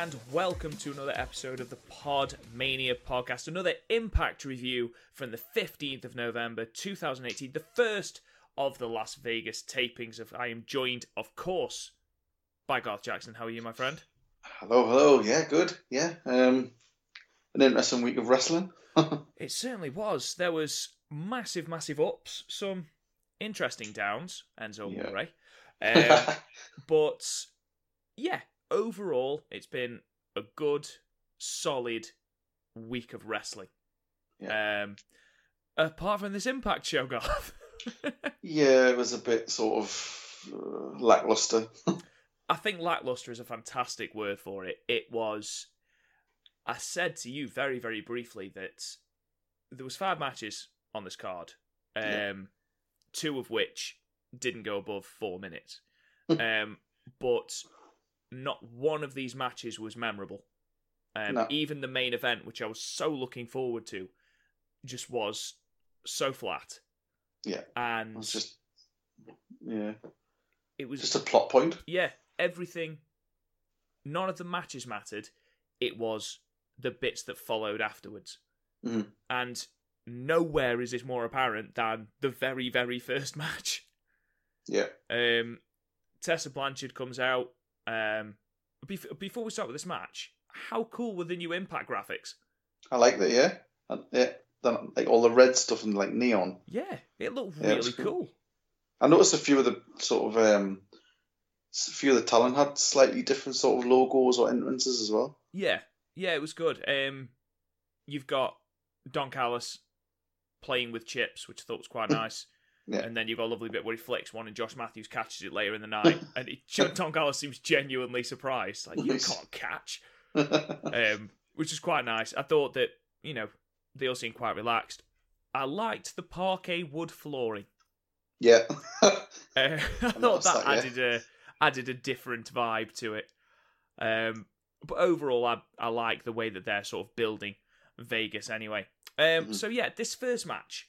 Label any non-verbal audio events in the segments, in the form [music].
And welcome to another episode of the Pod Mania podcast. Another impact review from the 15th of November 2018, the first of the Las Vegas tapings. Of I am joined, of course, by Garth Jackson. How are you, my friend? Hello, hello. Yeah, good. Yeah. Um, an interesting week of wrestling. [laughs] It certainly was. There was massive, massive ups, some interesting downs, Enzo Yeah. Amore. [laughs] Um, but yeah, overall, it's been a good, solid week of wrestling. Um, apart from this Impact show, Garth. [laughs] yeah, it was a bit sort of uh, lackluster. [laughs] I think lackluster is a fantastic word for it. It was. I said to you very, very briefly that there was five matches on this card, um, Yeah. two of which didn't go above four minutes, [laughs] um, but not one of these matches was memorable. Um, No. Even the main event, which I was so looking forward to, just was so flat, yeah, and it was just yeah, it was just a plot point. yeah, everything. None of the matches mattered. It was the bits that followed afterwards. Mhm. And nowhere is this more apparent than the very, very first [laughs] match. Yeah, Um, Tessa Blanchard comes out. Um, bef- before we start with this match, how cool were the new Impact graphics? I like that. Yeah, and, yeah. Then, like all the red stuff and like neon. Yeah, it looked Yeah, it really cool. cool. I noticed a few of the sort of um, a few of the talent had slightly different sort of logos or entrances as well. Yeah, yeah, it was good. Um, you've got Don Callis playing with chips, which I thought was quite [laughs] nice. Yeah. And then you've got a lovely bit where he flicks one and Josh Matthews catches it later in the night. [laughs] and he, Don Callis seems genuinely surprised. Like, you can't catch. [laughs] Um, which is quite nice. I thought that, you know, they all seemed quite relaxed. I liked the parquet wood flooring. yeah, [laughs] Uh, I thought that, that, yeah. added a added a different vibe to it. Um, but overall, I I like the way that they're sort of building Vegas anyway. Um, Mhm. So yeah, this first match,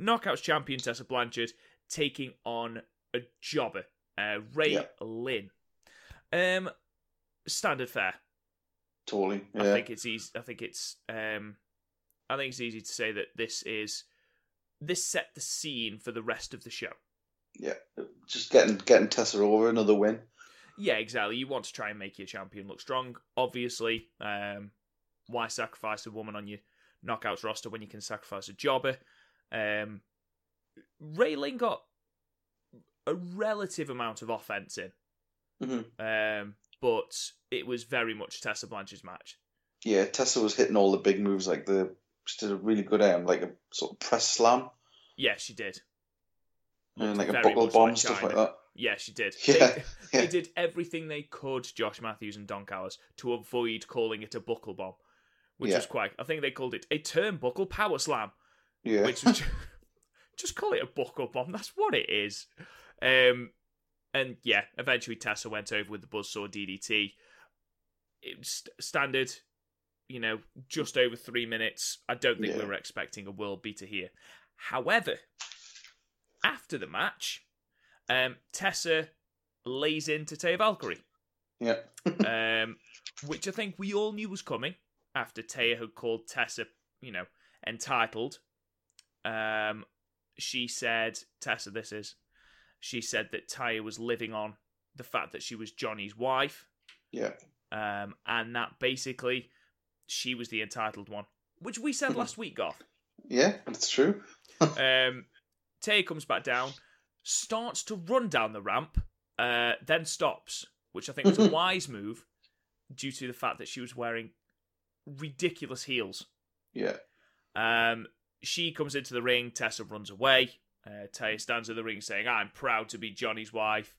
Knockouts champion Tessa Blanchard taking on a jobber, uh, Ray Yeah. Lynn. Um, standard fare. totally. I think it's easy. I think it's. Um, I think it's easy to say that this is this set the scene for the rest of the show. yeah. Just getting getting Tessa over another win. Yeah, exactly. You want to try and make your champion look strong. Obviously, um, why sacrifice a woman on your knockouts roster when you can sacrifice a jobber? Um, Raylin got a relative amount of offense in, Mhm. um, but it was very much Tessa Blanchard's match. Yeah, Tessa was hitting all the big moves like the she did a really good um like a sort of press slam Yeah, she did. and like a buckle bomb like stuff like that. Yeah, she did. [laughs] Yeah, They, [laughs] yeah. they did everything they could, Josh Matthews and Don Callis, to avoid calling it a buckle bomb, which Yeah. was quite. I think they called it a turnbuckle power slam, Yeah, which was [laughs] just call it a buckle bomb. That's what it is. Um, and yeah, eventually Tessa went over with the buzzsaw DDT. It's standard, you know, just over three minutes. I don't think we Yeah. were expecting a world beater here. However, after the match, um, Tessa lays into Taya Valkyrie, yeah, [laughs] um, which I think we all knew was coming after Taya had called Tessa, you know, entitled. Um, she said, Tessa, this is, she said that Taya was living on the fact that she was Johnny's wife, yeah, um, and that basically she was the entitled one, which we said last week, Garth. yeah. That's true. [laughs] Um, Tay comes back down, starts to run down the ramp, uh, then stops, which I think was a [laughs] wise move due to the fact that she was wearing ridiculous heels. Yeah, Um, she comes into the ring. Tessa runs away. Uh, Taya stands in the ring saying, "I'm proud to be Johnny's wife."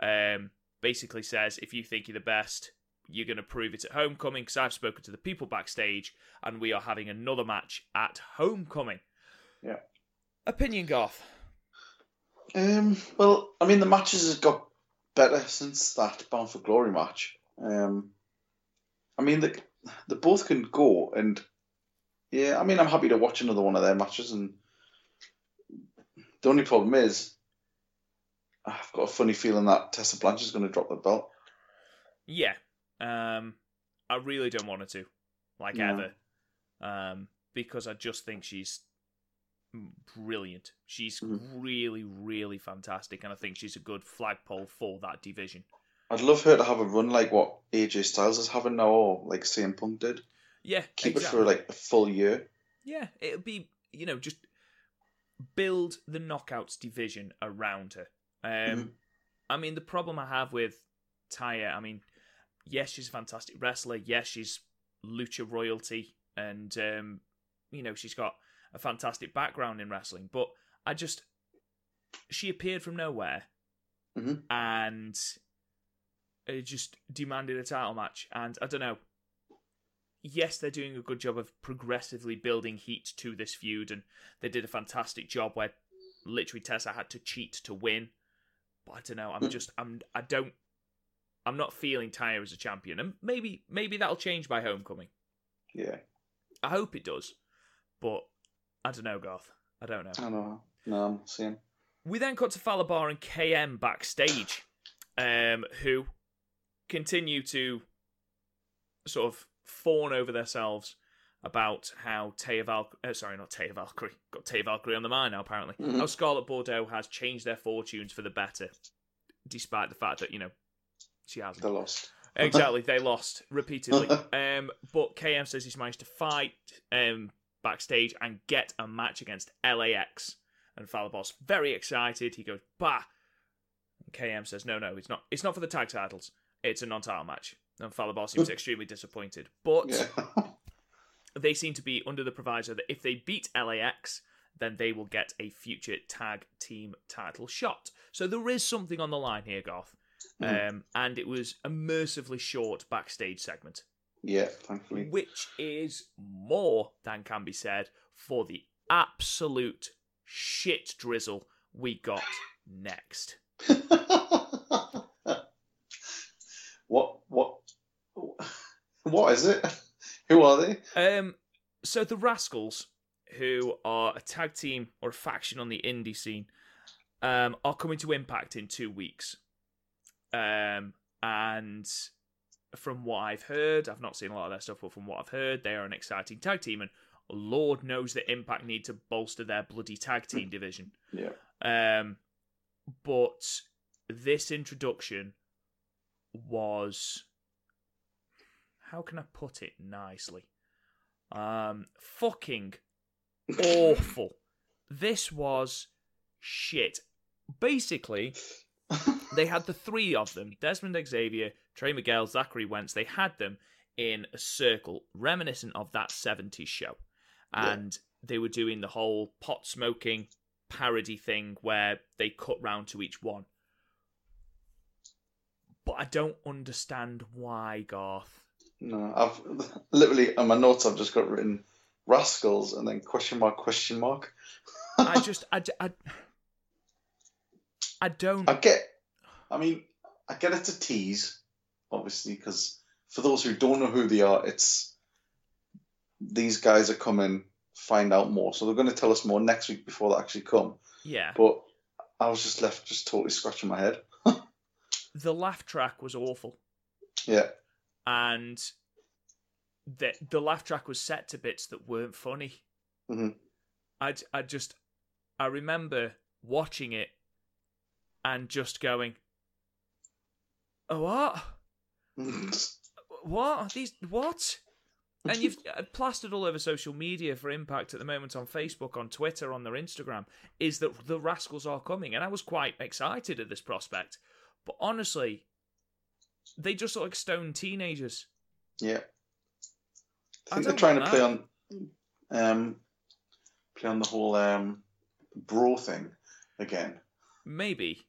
Um, basically says, "If you think you're the best, you're going to prove it at Homecoming because I've spoken to the people backstage, and we are having another match at Homecoming. Yeah. Opinion, Garth. Um, well, I mean, the matches have got better since that Bound for Glory match. Um, I mean, the, they both can go, and yeah, I mean, I'm happy to watch another one of their matches. And the only problem is, I've got a funny feeling that Tessa Blanchard's going to drop the belt. Yeah. Um, I really don't want her to, like ever, um, because I just think she's brilliant. She's Mhm. really, really fantastic, and I think she's a good flagpole for that division. I'd love her to have a run like what AJ Styles is having now, or like CM Punk did. Yeah, Keep exactly. it for like a full year. Yeah, it'll be you know just build the knockouts division around her. Um, Mhm. I mean, the problem I have with Taya, I mean, yes, she's a fantastic wrestler. Yes, she's lucha royalty, and um, you know she's got a fantastic background in wrestling. But I just she appeared from nowhere Mhm. and it just demanded a title match. And I don't know. Yes, they're doing a good job of progressively building heat to this feud, and they did a fantastic job where literally Tessa had to cheat to win. But I don't know. I'm Mm. just I'm I don't I'm not feeling Taya as a champion, and maybe maybe that'll change by Homecoming. Yeah, I hope it does, but I don't know, Garth. I don't know. I know. No, I'm seeing. We then cut to Fallah Bahh and KM backstage, um, who continue to sort of fawn over themselves about how Taya Val- uh, sorry, not Taya Valkyrie, got Taya Valkyrie on the mind now apparently. Mhm. How Scarlett Bordeaux has changed their fortunes for the better, despite the fact that you know she hasn't. They're lost. [laughs] Exactly, they lost repeatedly. [laughs] Um, but KM says he's managed to fight um, backstage and get a match against LAX. And Fallah Bahh's very excited. He goes, "Bah!" And KM says, "No, no, it's not. It's not for the tag titles. It's a non-title match." And Fallah Bahh seems extremely disappointed. But Yeah. [laughs] they seem to be under the proviso that if they beat LAX, then they will get a future tag team title shot. So there is something on the line here, Garth. Mhm. Um, and it was a mercifully short backstage segment, yeah, thankfully. which is more than can be said for the absolute shit drizzle we got next. [laughs] what? What? Is it? [laughs] Who are they? Um, so the Rascals, who are a tag team or a faction on the indie scene, um, are coming to Impact in two weeks. Um, and from what I've heard, I've not seen a lot of their stuff, but from what I've heard, they are an exciting tag team, and Lord knows that Impact need to bolster their bloody tag [laughs] team division. Yeah. Um, but this introduction was how can I put it nicely? Um, fucking awful. This was shit. Basically, [laughs] they had the three of them Desmond Xavier, Trey Miguel, Zachary Wentz. They had them in a circle reminiscent of that 70s show. Yeah. And they were doing the whole pot smoking parody thing where they cut round to each one. But I don't understand why, Garth. No, I've [laughs] literally on my notes. I've just got written rascals and then question mark question mark. I [laughs] just, I, I, I don't. I get. I mean, I get it's a tease, obviously, because for those who don't know who they are, it's these guys are coming. Find out more, so they're going to tell us more next week before they actually come. Yeah. But I was just left just totally scratching my head. [laughs] The laugh track was awful. Yeah, and the the laugh track was set to bits that weren't funny. Mhm. I I just I remember watching it and just going, "Oh what? [laughs] What these what?" And you've [laughs] uh, plastered all over social media for Impact at the moment on Facebook, on Twitter, on their Instagram, is that the Rascals are coming, and I was quite excited at this prospect. But honestly, they just look like stone teenagers. yeah. I I think they're trying to want play on, um, play on the whole um, bro thing again. Maybe.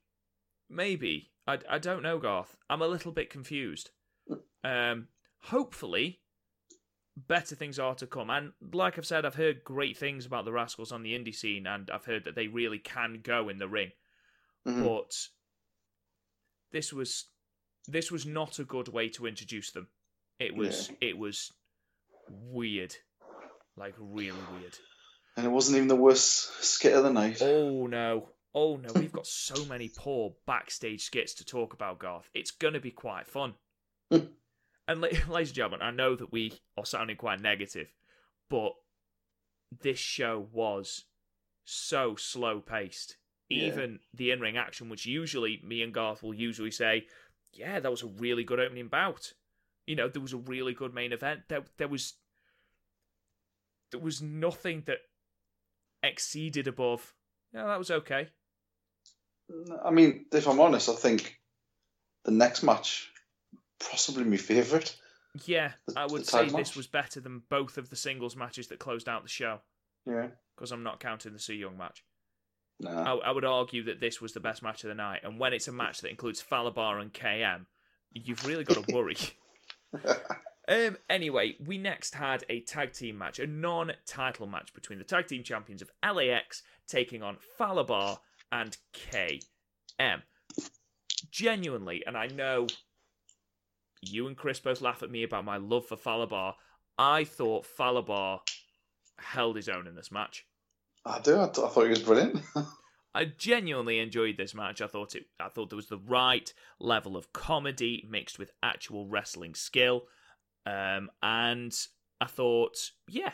Maybe. I, I don't know, Garth. I'm a little bit confused. Um, hopefully, better things are to come. And like I've said, I've heard great things about the Rascals on the indie scene, and I've heard that they really can go in the ring. Mhm. But this was this was not a good way to introduce them. It was it was weird, like really weird. And it wasn't even the worst skit of the night. Oh no. Oh no, we've got so many poor backstage skits to talk about, Garth. It's going to be quite fun. Hmm. and, la- [laughs] ladies and gentlemen, I know that we are sounding quite negative, but this show was so slow paced. Yeah. Even the in ring action, which usually me and Garth will usually say, yeah, that was a really good opening bout. You know, there was a really good main event. There, there was, there was nothing that exceeded above. Yeah, that was okay. I mean, if I'm honest, I think the next match possibly my favourite. Yeah, The- I would say this match? was better than both of the singles matches that closed out the show. Yeah. Because I'm not counting the Su Yung match. I, I would argue that this was the best match of the night. And when it's a match that includes Fallah Bahh and KM, you've really got to [laughs] worry. [laughs] Um, anyway, we next had a tag team match, a non title match between the tag team champions of LAX taking on Fallah Bahh and KM. Genuinely, and I know you and Chris both laugh at me about my love for Fallah Bahh, I thought Fallah Bahh held his own in this match. I do. I, th- I thought he was brilliant. [laughs] I genuinely enjoyed this match. I thought it. I thought there was the right level of comedy mixed with actual wrestling skill, um, and I thought, yeah,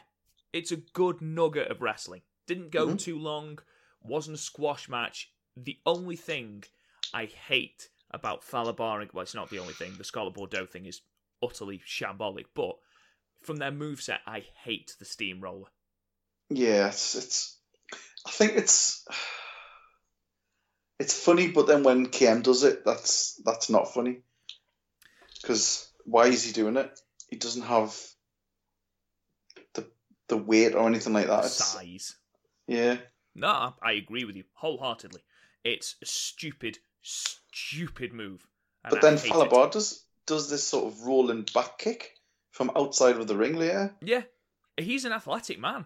it's a good nugget of wrestling. Didn't go Mhm. too long. Wasn't a squash match. The only thing I hate about Fallah Bahh, and- well, it's not the only thing. The Scarlett Bordeaux thing is utterly shambolic, but from their moveset, I hate the steamroller. yeah, it's, it's. I think it's. It's funny, but then when KM does it, that's that's not funny. Because why is he doing it? He doesn't have the the weight or anything like that. It's, Size. yeah, No, I- agree with you wholeheartedly. It's a stupid, stupid move. but I then. Fallah Bahh does does this sort of rolling back kick from outside of the ring later. Yeah, he's an athletic man.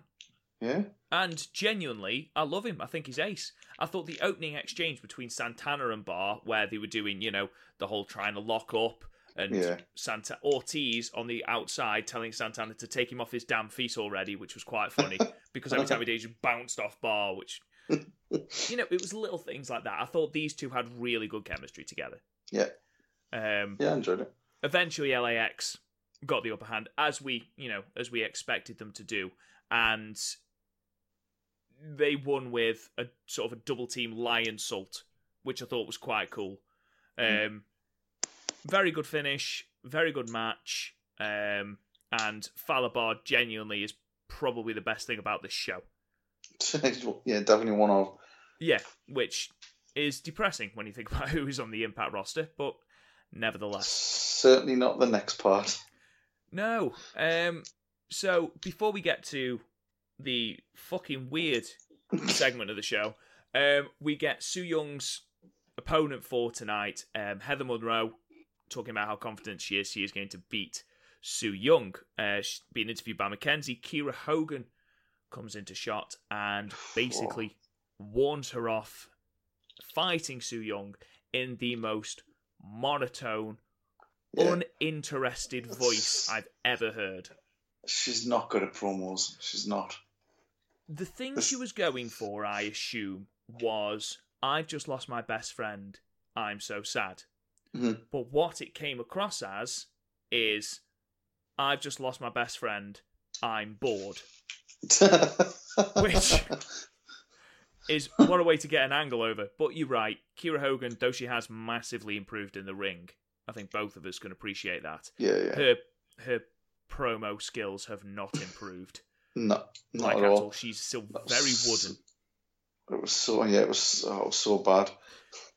Yeah, And genuinely, I love him. I think he's ace. I thought the opening exchange between Santana and Bahh, where they were doing, you know, the whole trying to lock up, and Yeah. Santa Ortiz on the outside telling Santana to take him off his damn feet already, which was quite funny [laughs] because every time he did, he just bounced off Bahh, which, [laughs] you know, it was little things like that. I thought these two had really good chemistry together. yeah, Um, yeah. I enjoyed it. eventually LAX got the upper hand as we, you know, as we expected them to do, and they won with a sort of a double team lionsault, which I thought was quite cool. Um, very good finish, very good match, um, and Fallah Bahh genuinely is probably the best thing about this show. [laughs] yeah, definitely one of. Yeah, which is depressing when you think [laughs] about who's on the Impact roster, but nevertheless. Certainly not the next part. No. Um. So before we get to the fucking weird segment of the show, um, we get Su Yung's opponent for tonight, um, Heather Monroe, talking about how confident she is she is going to beat Su Yung. Uh, she's being interviewed by Mackenzie. Kiera Hogan comes into shot and [sighs] basically warns her off fighting Su Yung in the most monotone, Yeah. uninterested voice I've ever heard. She's not good at promos. She's not. The thing she was going for, I assume, was I've just lost my best friend. I'm so sad. Mhm. But what it came across as is I've just lost my best friend. I'm bored. [laughs] Which- Is what a way to get an angle over. But you're right. Kiera Hogan, though she has massively improved in the ring, I think both of us can appreciate that. yeah, yeah. Her her promo skills have not improved. No, not like at all. all. She's still very wooden. It was so yeah, it was, oh, it was so bad.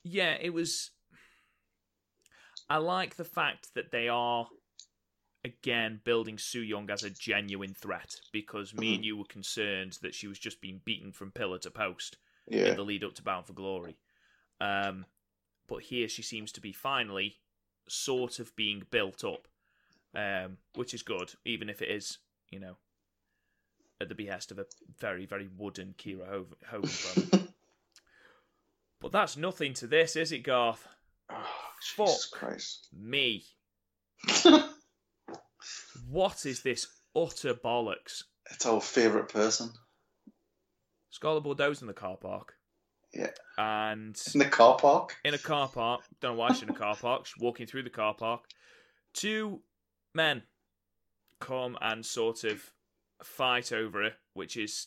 Yeah, it was. I like the fact that they are again building Su Yung as a genuine threat because me Mm-hmm. and you were concerned that she was just being beaten from pillar to post Yeah, in the lead up to Bound for Glory. Um, but here she seems to be finally sort of being built up, um, which is good, even if it is, you know, at the behest of a very, very wooden Kiera Hogan. [laughs] But that's nothing to this, is it, Garth? Oh, Jesus Fuck. Christ. Me. [laughs] What is this utter bollocks? It's our favourite person. Scarlett Bordeaux's in the car park. Yeah. And In the car park. in a car park. Don't know why she's in a car park. She's walking through the car park. Two men come and sort of fight over her, which is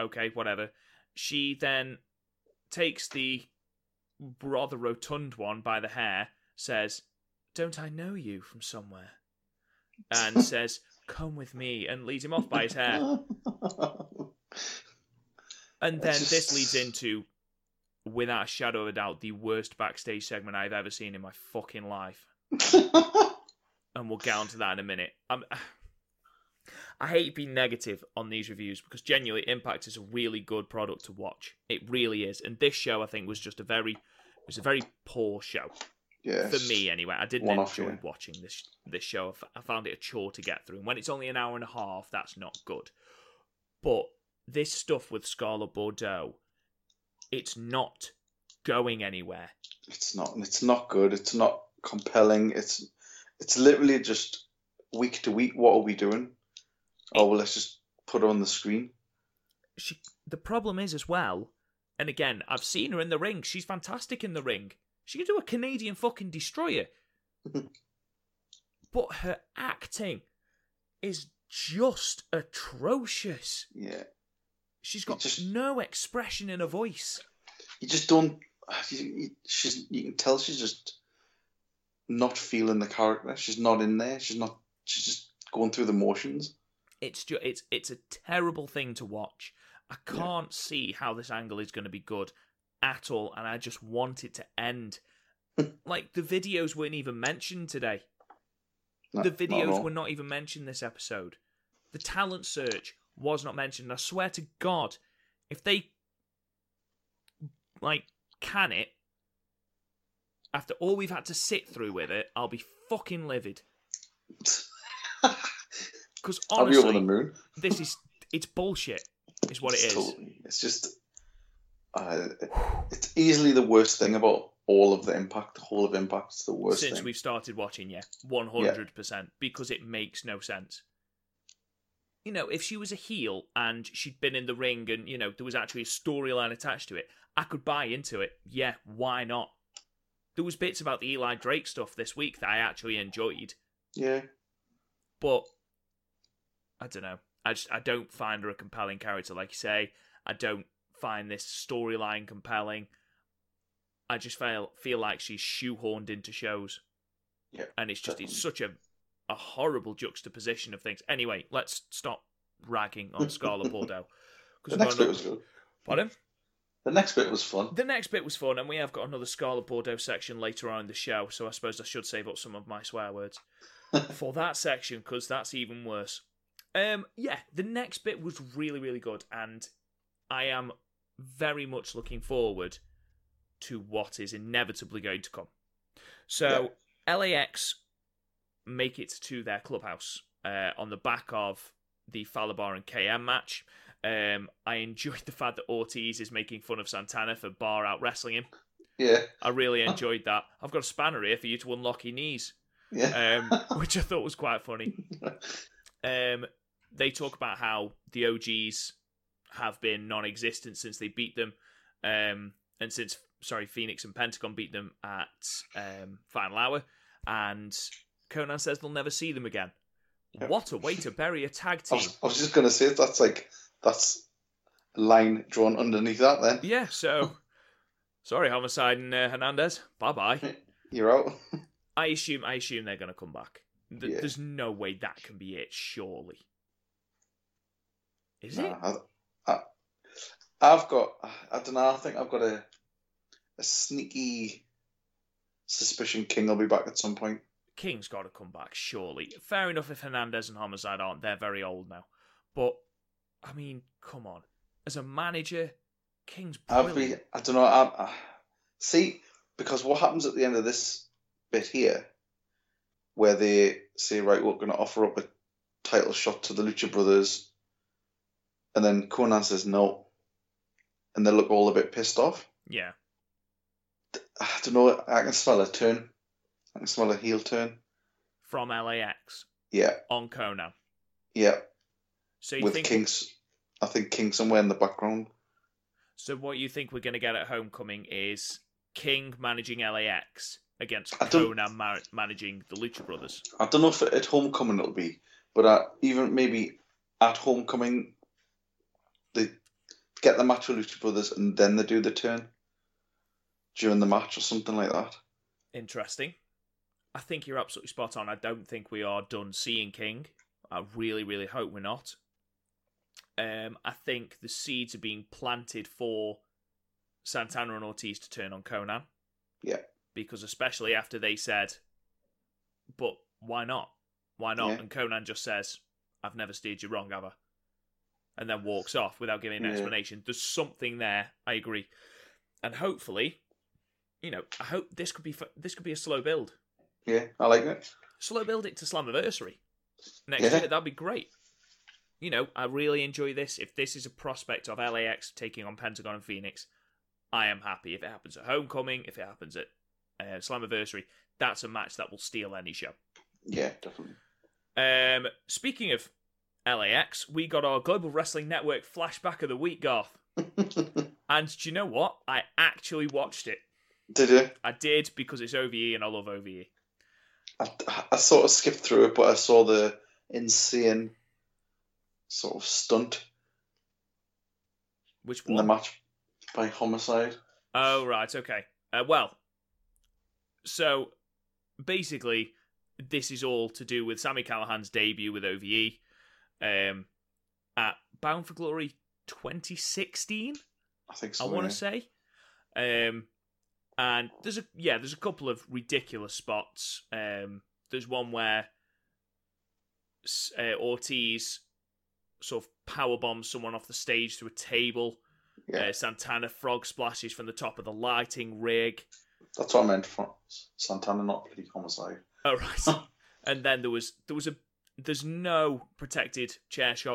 okay, whatever. She then takes the rather rotund one by the hair, says, Don't I know you from somewhere? And [laughs] says, Come with me, and leads him off by his hair. And then It's this leads into, without a shadow of a doubt, the worst backstage segment I've ever seen in my fucking life. [laughs] And we'll get onto that in a minute. I'm, I hate being negative on these reviews because genuinely, Impact is a really good product to watch. It really is. And this show, I think, was just a very, it was a very poor show yeah. for me anyway. I didn't One-off, enjoy yeah. watching this this show. I found it a chore to get through. And when it's only an hour and a half, that's not good. But this stuff with Scarlett Bordeaux, it's not going anywhere. It's not. It's not good. It's not compelling. It's it's literally just week to week. What are we doing? Oh well, let's just put her on the screen. She, the problem is as well, and again, I've seen her in the ring. She's fantastic in the ring. She can do a Canadian fucking destroyer. [laughs] but her acting is just atrocious. Yeah, She's got just- no expression in her voice. you just don't. You, she's. You can tell she's just not feeling the character. She's not in there. She's not. She's just going through the motions. It's just it's it's a terrible thing to watch. I can't see how this angle is going to be good at all, and I just want it to end. [laughs] like the videos weren't even mentioned today. No, the videos all. were not even mentioned this episode. The talent search was not mentioned. I swear to God, if they like can it after all we've had to sit through with it, I'll be fucking livid. [laughs] Because I'll be over the honestly, moon. this is it's bullshit. Is what it It's totally- it's just. Uh, it's easily the worst thing about all of the impact. The whole of impact. It's the worst Since thing. we've started watching, yeah, one hundred percent, because it makes no sense. You know, if she was a heel and she'd been in the ring and you know there was actually a storyline attached to it, I could buy into it. Yeah, why not? There was bits about the Eli Drake stuff this week that I actually enjoyed, Yeah. but I don't know. I just I don't find her a compelling character, like you say. I don't find this storyline compelling. I just feel feel like she's shoehorned into shows Yeah. and it's just it's such a a horrible juxtaposition of things. Anyway, let's stop ragging on Scarlett [laughs] Bordeaux. The next bit was good. Pardon? The next bit was fun. The next bit was fun, and we have got another Scarlett Bordeaux section later on in the show, so I suppose I should save up some of my swear words [laughs] for that section because that's even worse. Um, yeah, the next bit was really, really good, and I am very much looking forward to what is inevitably going to come. So, LAX make it to their clubhouse uh, on the back of the Fallah Bahh and KM match. Um, I enjoyed the fact that Ortiz is making fun of Santana for bar out wrestling him. Yeah. I really enjoyed that. I've got a spanner here for you to unlock your knees, Yeah. um, [laughs] which I thought was quite funny. [laughs] Um, they talk about how the OGs have been non-existent since they beat them, um, and since sorry Phoenix and Pentagon beat them at um, Final Hour, and Konnan says they'll never see them again. What a way to bury a tag I team! was, I was just gonna say that's like that's a line drawn underneath that. Then Yeah, so sorry, Homicide and uh, Hernandez. Bye bye. [laughs] you're out. [laughs] I assume I assume they're going to come back. Th- Yeah. There's no way that can be it. Surely, is it? I, I, I've got. I don't know. I think I've got a a sneaky suspicion King will be back at some point. King's got to come back. Surely, fair enough if Hernandez and Homicide aren't. They're very old now, but I mean, come on. As a manager, King's brilliant. be. I don't know. I, I, uh, see, because what happens at the end of this bit here where they say, right, we're going to offer up a title shot to the Lucha Brothers, and then Konnan says no, and they look all a bit pissed off. Yeah. I don't know. I can smell a turn. I can smell a heel turn. From LAX Yeah, on Konnan. yeah. So you With think Kings, I think King somewhere in the background. so what you think we're going to get at Homecoming is King managing LAX against Konnan ma- managing the Lucha Brothers. I don't know if at homecoming it'll be, but uh, even maybe at homecoming, they get the match with Lucha Brothers and then they do the turn during the match or something like that. Interesting. I think you're absolutely spot on. I don't think we are done seeing King. I really, really hope we're not. Um, I think the seeds are being planted for Santana and Ortiz to turn on Konnan. Yeah. Because especially after they said, but why not? Why not? Yeah. And Konnan just says, I've never steered you wrong, have I? And then walks off without giving an Yeah. explanation. There's something there. I agree. And hopefully, you know, I hope this could be this could be a slow build. Yeah, I like it. Slow build it to Slammiversary next Yeah. year. That'd be great. You know, I really enjoy this. If this is a prospect of LAX taking on Pentagon and Phoenix, I am happy. If it happens at Homecoming, if it happens at uh, Slammiversary, that's a match that will steal any show. Yeah, definitely. Um, speaking of LAX, we got our Global Wrestling Network flashback of the week, Garth. [laughs] And do you know what? I actually watched it. Did you? I did because it's OVE and I love. OVE. I, I sort of skipped through it, but I saw the insane sort of stunt Which in the match by Homicide. Oh, right, okay. Uh, well, so basically, this is all to do with Sami Callihan's debut with OVE um, at Bound for Glory 2016, I think I so. want yeah. to say. Um, and there's a yeah, there's a couple of ridiculous spots. Um, there's one where uh, Ortiz sort of power bombs someone off the stage through a table. Yeah, Uh, Santana frog splashes from the top of the lighting rig. that's what I meant for Santana, not bloody Homicide. Oh right. [laughs] and then there was there was a there's no protected chair shot